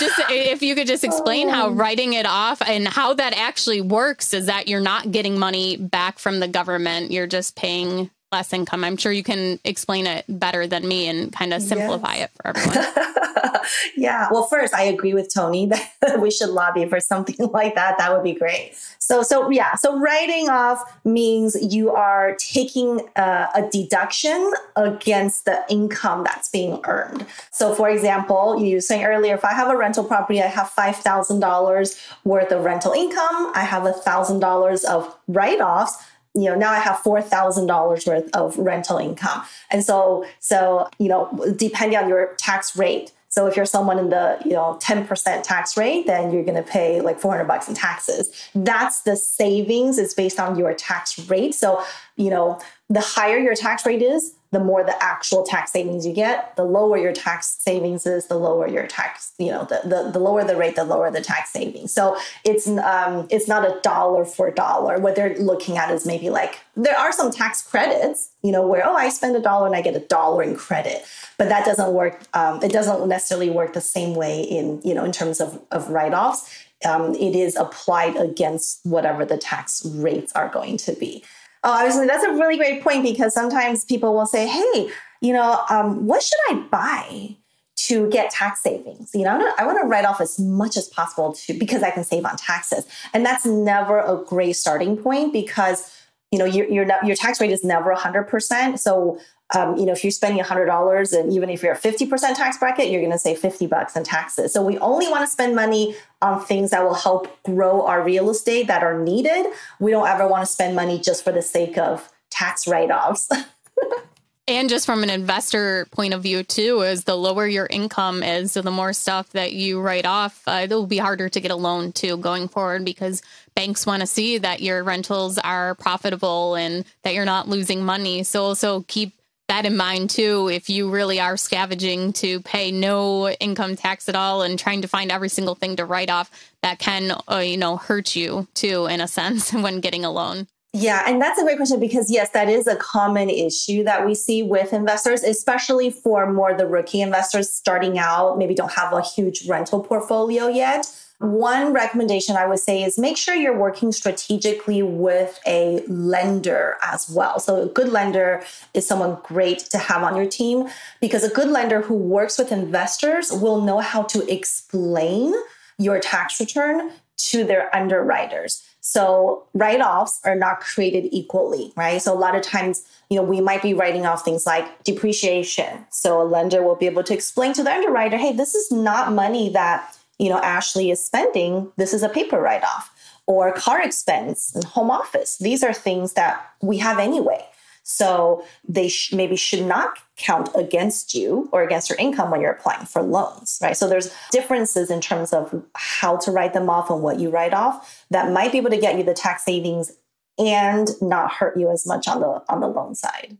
just if you could just explain how writing it off and how that actually works is that you're not getting money back from the government you're just paying less income i'm sure you can explain it better than me and kind of simplify yes. it for everyone yeah well first i agree with tony that we should lobby for something like that that would be great so, so yeah, so writing off means you are taking uh, a deduction against the income that's being earned. So, for example, you were saying earlier, if I have a rental property, I have five thousand dollars worth of rental income. I have a thousand dollars of write-offs you know now i have $4000 worth of rental income and so so you know depending on your tax rate so if you're someone in the, you know, 10% tax rate, then you're going to pay like 400 bucks in taxes. That's the savings is based on your tax rate. So, you know, the higher your tax rate is, the more the actual tax savings you get. The lower your tax savings is, the lower your tax, you know, the, the, the lower the rate, the lower the tax savings. So it's um, it's not a dollar for dollar. What they're looking at is maybe like there are some tax credits, you know, where oh I spend a dollar and I get a dollar in credit, but that doesn't work. Um, it doesn't necessarily work the same way in you know in terms of of write offs. Um, it is applied against whatever the tax rates are going to be. Oh, obviously, that's a really great point because sometimes people will say, hey, you know, um, what should I buy to get tax savings? You know, I want to write off as much as possible to because I can save on taxes. And that's never a great starting point because you know your your, your tax rate is never 100% so um, you know, if you're spending $100 and even if you're a 50% tax bracket, you're going to save 50 bucks in taxes. So we only want to spend money on things that will help grow our real estate that are needed. We don't ever want to spend money just for the sake of tax write-offs. and just from an investor point of view too is the lower your income is so the more stuff that you write off uh, it will be harder to get a loan too going forward because banks want to see that your rentals are profitable and that you're not losing money so also keep that in mind too if you really are scavenging to pay no income tax at all and trying to find every single thing to write off that can uh, you know hurt you too in a sense when getting a loan yeah, and that's a great question because yes, that is a common issue that we see with investors, especially for more the rookie investors starting out, maybe don't have a huge rental portfolio yet. One recommendation I would say is make sure you're working strategically with a lender as well. So, a good lender is someone great to have on your team because a good lender who works with investors will know how to explain your tax return to their underwriters. So write offs are not created equally, right? So a lot of times, you know, we might be writing off things like depreciation. So a lender will be able to explain to the underwriter, hey, this is not money that you know, Ashley is spending, this is a paper write off or car expense and home office. These are things that we have anyway. So they sh- maybe should not count against you or against your income when you're applying for loans, right? So there's differences in terms of how to write them off and what you write off that might be able to get you the tax savings and not hurt you as much on the on the loan side.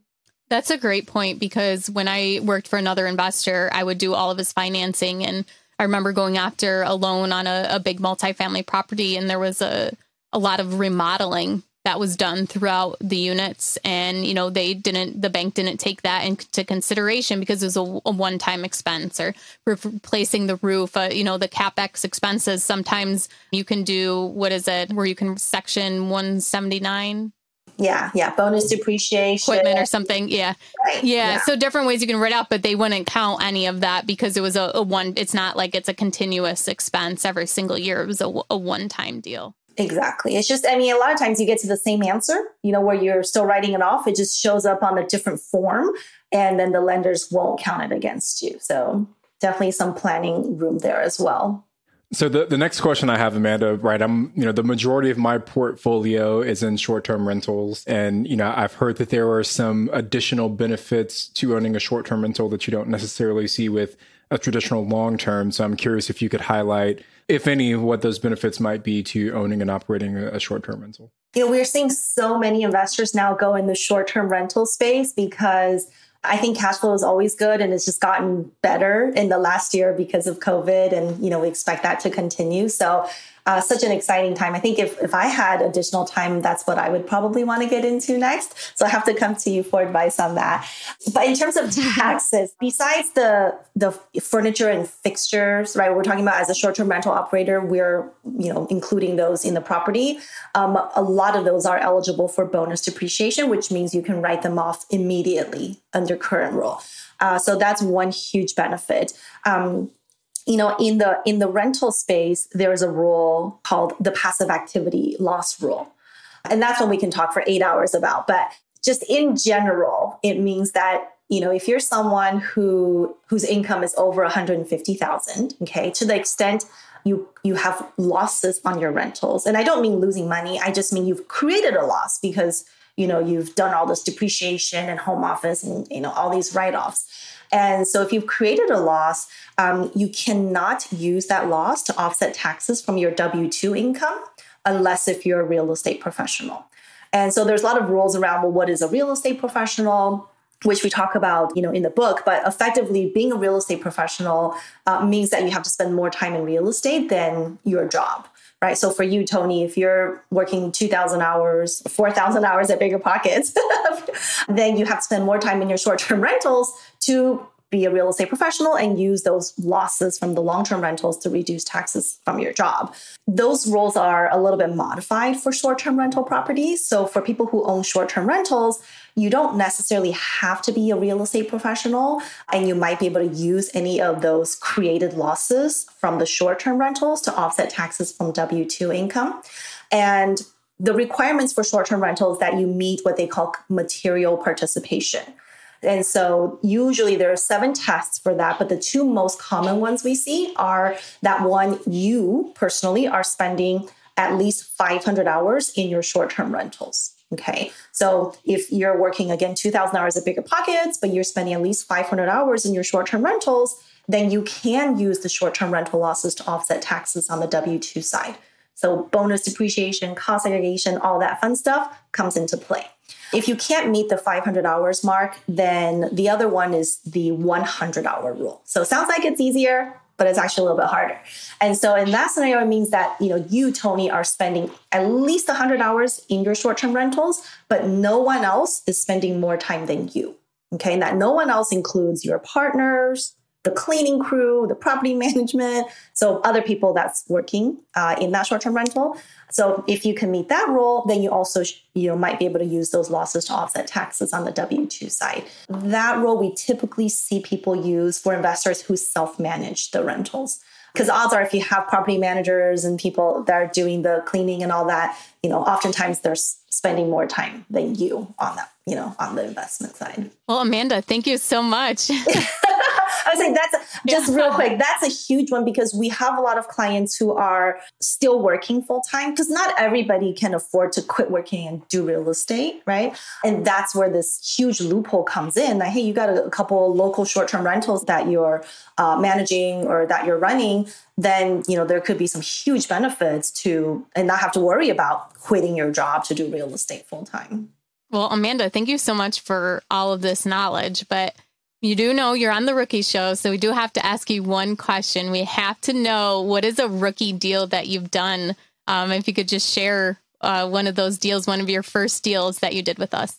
That's a great point because when I worked for another investor, I would do all of his financing and I remember going after a loan on a, a big multifamily property, and there was a, a lot of remodeling that was done throughout the units. And you know they didn't the bank didn't take that into consideration because it was a, a one-time expense or replacing the roof. Uh, you know the capex expenses sometimes you can do what is it where you can section 179 yeah, yeah, bonus depreciation equipment or something. Yeah. Right. yeah. yeah, So different ways you can write out, but they wouldn't count any of that because it was a, a one. It's not like it's a continuous expense every single year. It was a, a one time deal. Exactly. It's just, I mean, a lot of times you get to the same answer, you know, where you're still writing it off. It just shows up on a different form and then the lenders won't count it against you. So definitely some planning room there as well. So the, the next question I have, Amanda, right? I'm, you know, the majority of my portfolio is in short-term rentals. And, you know, I've heard that there are some additional benefits to owning a short-term rental that you don't necessarily see with a traditional long-term. So I'm curious if you could highlight if any, what those benefits might be to owning and operating a, short term rental? You know, we're seeing so many investors now go in the short term rental space because I think cash flow is always good and it's just gotten better in the last year because of COVID. And, you know, we expect that to continue. So uh, such an exciting time. I think if, if I had additional time, that's what I would probably want to get into next. So I have to come to you for advice on that. But in terms of taxes, besides the the furniture and fixtures, right? We're talking about as a short-term rental operator, we're you know including those in the property. Um, a lot of those are eligible for bonus depreciation, which means you can write them off immediately under current rule. Uh, so that's one huge benefit. Um, you know in the in the rental space there's a rule called the passive activity loss rule. And that's one we can talk for eight hours about. But just in general it means that you know if you're someone who whose income is over 150000 okay to the extent you you have losses on your rentals and i don't mean losing money i just mean you've created a loss because you know you've done all this depreciation and home office and you know all these write-offs and so if you've created a loss, um, you cannot use that loss to offset taxes from your W 2 income unless if you're a real estate professional. And so there's a lot of rules around well, what is a real estate professional? which we talk about you know in the book but effectively being a real estate professional uh, means that you have to spend more time in real estate than your job right? So for you, Tony, if you're working 2,000 hours, 4,000 hours at BiggerPockets, then you have to spend more time in your short term rentals to be a real estate professional and use those losses from the long term rentals to reduce taxes from your job. Those rules are a little bit modified for short term rental properties. So, for people who own short term rentals, you don't necessarily have to be a real estate professional, and you might be able to use any of those created losses from the short term rentals to offset taxes from W 2 income. And the requirements for short term rentals that you meet what they call material participation. And so usually there are seven tests for that, but the two most common ones we see are that one, you personally are spending at least 500 hours in your short term rentals. Okay. So if you're working again 2000 hours at BiggerPockets, but you're spending at least 500 hours in your short term rentals, then you can use the short term rental losses to offset taxes on the W 2 side. So bonus depreciation, cost segregation, all that fun stuff comes into play. If you can't meet the 500 hours mark, then the other one is the 100 hour rule. So it sounds like it's easier, but it's actually a little bit harder. And so in that scenario, it means that you know you, Tony, are spending at least 100 hours in your short-term rentals, but no one else is spending more time than you. Okay, and that no one else includes your partners, the cleaning crew, the property management, so other people that's working uh, in that short-term rental. So if you can meet that role, then you also you know might be able to use those losses to offset taxes on the W two side. That role we typically see people use for investors who self-manage the rentals. Because odds are, if you have property managers and people that are doing the cleaning and all that, you know, oftentimes they're spending more time than you on that, you know, on the investment side. Well, Amanda, thank you so much. I was saying that's just yeah. real quick. That's a huge one because we have a lot of clients who are still working full time because not everybody can afford to quit working and do real estate, right? And that's where this huge loophole comes in. That hey, you got a, couple local short term rentals that you're uh, managing or that you're running. Then you know there could be some huge benefits to and not have to worry about quitting your job to do real estate full time. Well, Amanda, thank you so much for all of this knowledge. But you do know you're on the rookie show, so we do have to ask you one question. We have to know what is a rookie deal that you've done. Um, if you could just share uh, one of those deals, one of your first deals that you did with us.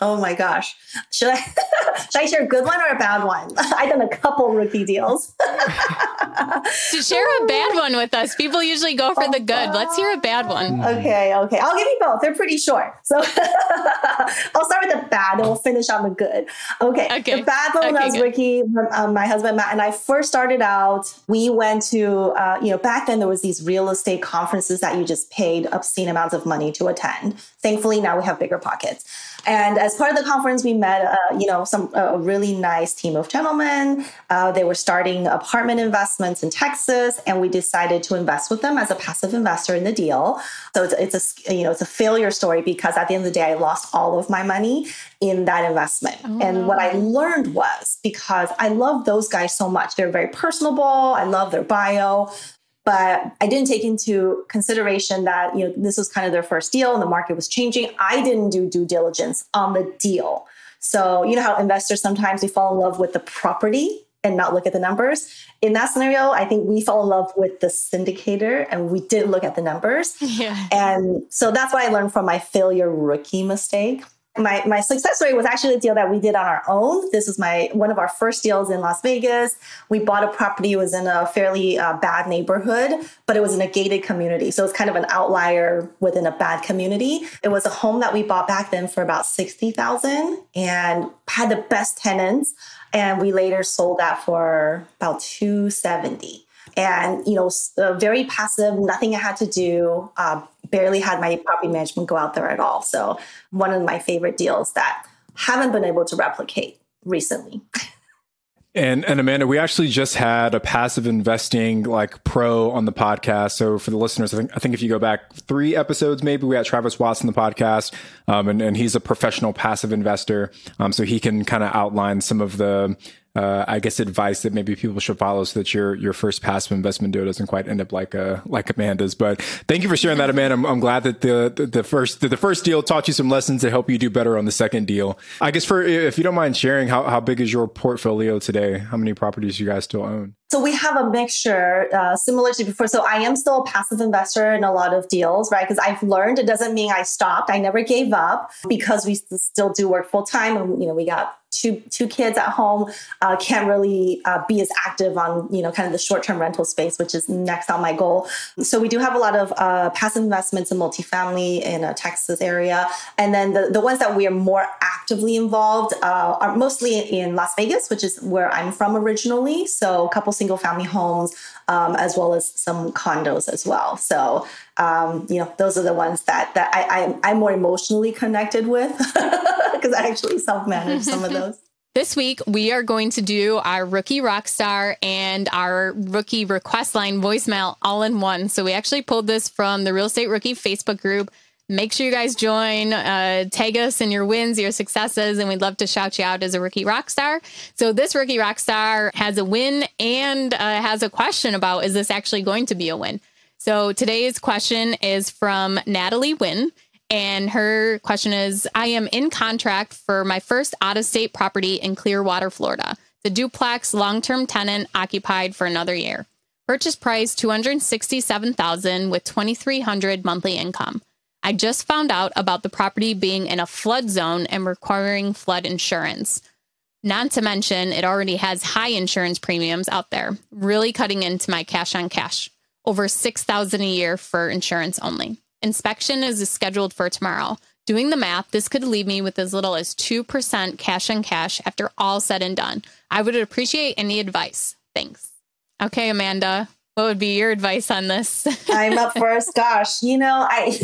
Oh my gosh. Should I should I share a good one or a bad one? I've done a couple rookie deals. to share a bad one with us. People usually go for the good. Let's hear a bad one. Okay, okay. I'll give you both. They're pretty short. So I'll start with the bad and we'll finish on the good. Okay. okay. The bad one okay, was good. Ricky, um, my husband Matt, and I first started out. We went to, uh, you know, back then there was these real estate conferences that you just paid obscene amounts of money to attend. Thankfully, now we have BiggerPockets. And as part of the conference, we met, uh, you know, some a really nice team of gentlemen. Uh, they were starting apartment investments in Texas, and we decided to invest with them as a passive investor in the deal. So it's, it's a you know it's a failure story because at the end of the day, I lost all of my money in that investment. Oh. And what I learned was because I love those guys so much. They're very personable. I love their bio but I didn't take into consideration that you know this was kind of their first deal and the market was changing. I didn't do due diligence on the deal. So you know how investors sometimes we fall in love with the property and not look at the numbers. In that scenario, I think we fell in love with the syndicator and we didn't look at the numbers. Yeah. And so that's what I learned from my failure rookie mistake my my success story was actually a deal that we did on our own. This was my one of our first deals in Las Vegas. We bought a property. It was in a fairly uh, bad neighborhood, but it was in a gated community, so it's kind of an outlier within a bad community. It was a home that we bought back then for about sixty thousand, and had the best tenants. And we later sold that for about two seventy and you know uh, very passive nothing i had to do uh, barely had my property management go out there at all so one of my favorite deals that haven't been able to replicate recently And and Amanda, we actually just had a passive investing like pro on the podcast. So for the listeners, I think I think if you go back three episodes, maybe we had Travis Watson on the podcast, um, and and he's a professional passive investor. Um, so he can kind of outline some of the uh, I guess advice that maybe people should follow so that your your first passive investment deal doesn't quite end up like a uh, like Amanda's. But thank you for sharing that, Amanda. I'm, I'm glad that the, the, the first the, the first deal taught you some lessons to help you do better on the second deal. I guess for if you don't mind sharing, how how big is your portfolio today? How many properties you guys still own? So we have a mixture, uh, similar to before. So I am still a passive investor in a lot of deals, right? Because I've learned it doesn't mean I stopped. I never gave up because we still do work full time, and you know we got two two kids at home uh, can't really uh, be as active on you know kind of the short term rental space, which is next on my goal. So we do have a lot of uh, passive investments in multifamily in a Texas area, and then the the ones that we are more actively involved uh, are mostly in Las Vegas, which is where I'm from originally. So a couple single family homes. Um, as well as some condos as well. So um, you know, those are the ones that that I, I am more emotionally connected with because I actually self manage some of those. This week, we are going to do our rookie rock star and our rookie request line voicemail all in one. So, we actually pulled this from the Real Estate Rookie Facebook group. Make sure you guys join, uh, tag us in your wins, your successes, and we'd love to shout you out as a rookie rock star. So, this rookie rock star has a win and uh, has a question about is this actually going to be a win? So, today's question is from Natalie Wynn. And her question is I am in contract for my first out of state property in Clearwater, Florida. The duplex long term tenant occupied for another year. Purchase price 267,000 with 2300 monthly income. I just found out about the property being in a flood zone and requiring flood insurance. Not to mention it already has high insurance premiums out there, really cutting into my cash on cash. Over 6,000 a year for insurance only. Inspection is scheduled for tomorrow. Doing the math, this could leave me with as little as 2% cash on cash after all said and done. I would appreciate any advice. Thanks. Okay, Amanda, what would be your advice on this? I'm up first. Gosh, you know, I,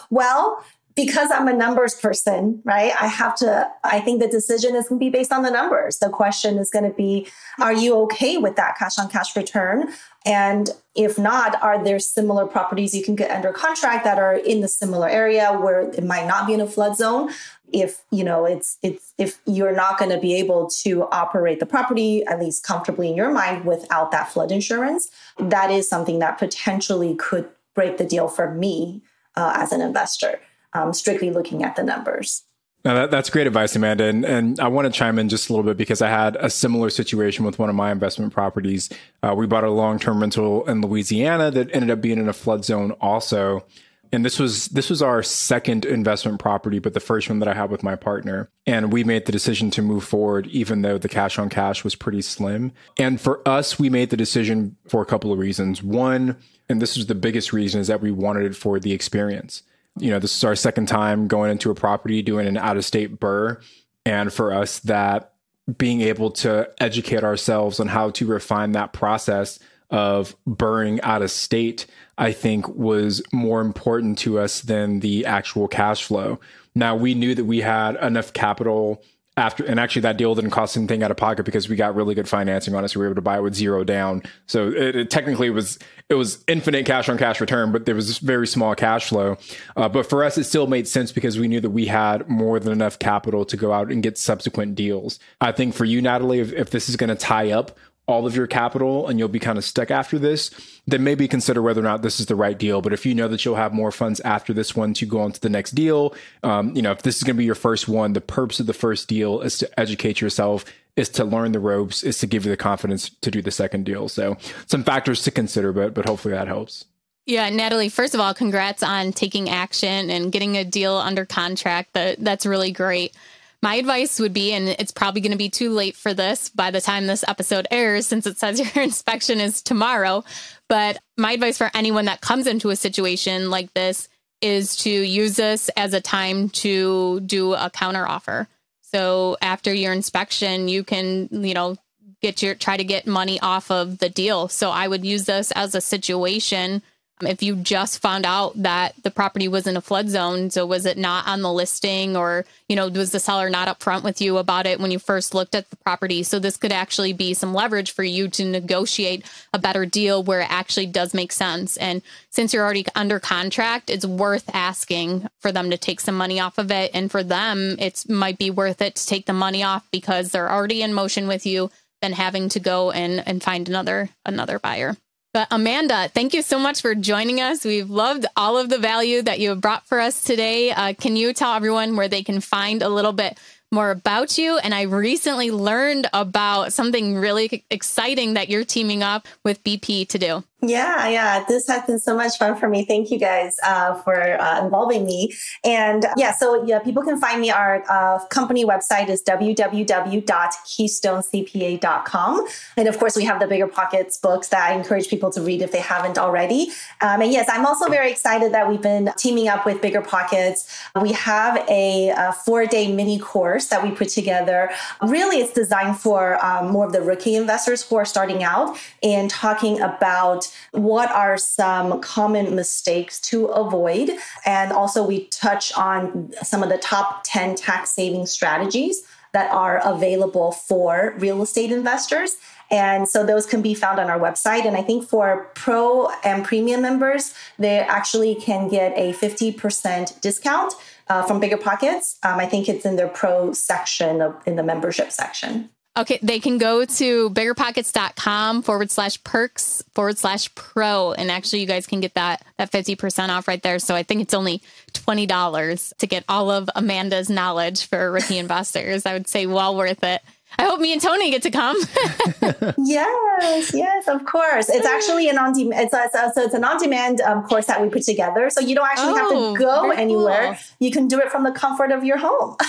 well, because I'm a numbers person, right? I have to, I think the decision is going to be based on the numbers. The question is going to be, are you okay with that cash on cash return? And if not, are there similar properties you can get under contract that are in the similar area where it might not be in a flood zone? If you know it's it's if you're not going to be able to operate the property at least comfortably in your mind without that flood insurance, that is something that potentially could break the deal for me uh, as an investor um, strictly looking at the numbers. Now that, that's great advice, Amanda. And, and I want to chime in just a little bit because I had a similar situation with one of my investment properties. Uh, we bought a long term rental in Louisiana that ended up being in a flood zone also. And this was this was our second investment property, but the first one that I had with my partner. And we made the decision to move forward, even though the cash on cash was pretty slim. And for us, we made the decision for a couple of reasons. One, and this was the biggest reason, is that we wanted it for the experience. You know, this is our second time going into a property, doing an out of state BRRRR. And for us, that being able to educate ourselves on how to refine that process of BRRRRing out of state, I think was more important to us than the actual cash flow. Now we knew that we had enough capital after, and actually that deal didn't cost anything out of pocket because we got really good financing on. So we were able to buy it with zero down. So it, it technically was, it was infinite cash on cash return, but there was very small cash flow. Uh, but for us, it still made sense because we knew that we had more than enough capital to go out and get subsequent deals. I think for you, Natalie, if, if this is going to tie up all of your capital and you'll be kind of stuck after this, then maybe consider whether or not this is the right deal. But if you know that you'll have more funds after this one to go on to the next deal, um, you know, if this is going to be your first one, the purpose of the first deal is to educate yourself, is to learn the ropes, is to give you the confidence to do the second deal. So some factors to consider, but but hopefully that helps. Yeah, Natalie, first of all, congrats on taking action and getting a deal under contract. That that's really great. My advice would be, and it's probably going to be too late for this by the time this episode airs, since it says your inspection is tomorrow. But my advice for anyone that comes into a situation like this is to use this as a time to do a counter offer. So after your inspection, you can, you know, get your try to get money off of the deal. So I would use this as a situation if you just found out that the property was in a flood zone, so was it not on the listing or, you know, was the seller not upfront with you about it when you first looked at the property? So this could actually be some leverage for you to negotiate a better deal where it actually does make sense. And since you're already under contract, it's worth asking for them to take some money off of it. And for them, it might be worth it to take the money off because they're already in motion with you than having to go and, and find another another buyer. But Amanda, thank you so much for joining us. We've loved all of the value that you have brought for us today. Uh, can you tell everyone where they can find a little bit more about you. And I recently learned about something really exciting that you're teaming up with BP to do. Yeah, yeah. This has been so much fun for me. Thank you guys uh, for uh, involving me. And yeah, so yeah, people can find me. Our uh, company website is www.keystonecpa.com. And of course, we have the BiggerPockets books that I encourage people to read if they haven't already. Um, and yes, I'm also very excited that we've been teaming up with BiggerPockets. We have a, a four day mini course that we put together. Really, it's designed for um, more of the rookie investors who are starting out and talking about what are some common mistakes to avoid. And also, we touch on some of the top 10 tax saving strategies that are available for real estate investors. And so those can be found on our website. And I think for pro and premium members, they actually can get a 50% discount uh, from BiggerPockets. Um, I think it's in their pro section of in the membership section. Okay, they can go to biggerpockets.com forward slash perks forward slash pro. And actually, you guys can get that that 50% off right there. So I think it's only $20 to get all of Amanda's knowledge for rookie investors. I would say well worth it. I hope me and Tony get to come. yes, yes, of course. It's actually an on demand. It's a, so it's an on demand um, course that we put together. So you don't actually oh, have to oh, go anywhere. Cool. You can do it from the comfort of your home.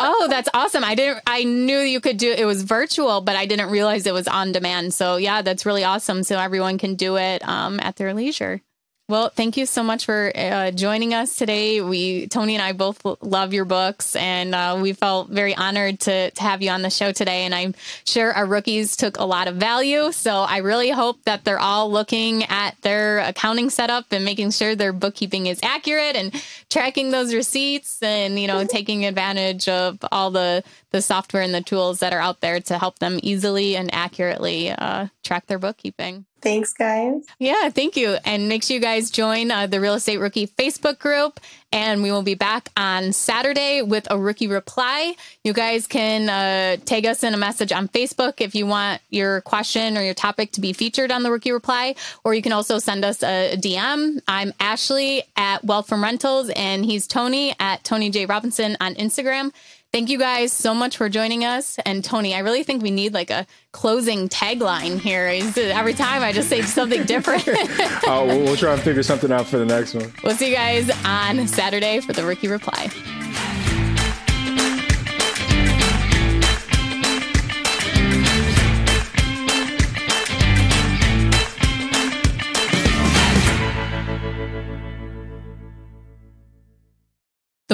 oh, that's awesome. I didn't I knew you could do it was virtual, but I didn't realize it was on demand. So yeah, that's really awesome. So everyone can do it um, at their leisure. Well, thank you so much for uh, joining us today. We, Tony and I both love your books, and uh, we felt very honored to, to have you on the show today. And I'm sure our rookies took a lot of value. So I really hope that they're all looking at their accounting setup and making sure their bookkeeping is accurate and tracking those receipts and, you know, taking advantage of all the, the software and the tools that are out there to help them easily and accurately uh, track their bookkeeping. Thanks, guys. Yeah, thank you. And make sure you guys join uh, the Real Estate Rookie Facebook group. And we will be back on Saturday with a rookie reply. You guys can uh, tag us in a message on Facebook if you want your question or your topic to be featured on the rookie reply. Or you can also send us a DM. I'm Ashley at Wealth from Rentals, and he's Tony at Tony J. Robinson on Instagram. Thank you guys so much for joining us. And Tony, I really think we need like a closing tagline here. Every time I just say something different. oh, we'll, we'll try and figure something out for the next one. We'll see you guys on Saturday for the Rookie Reply.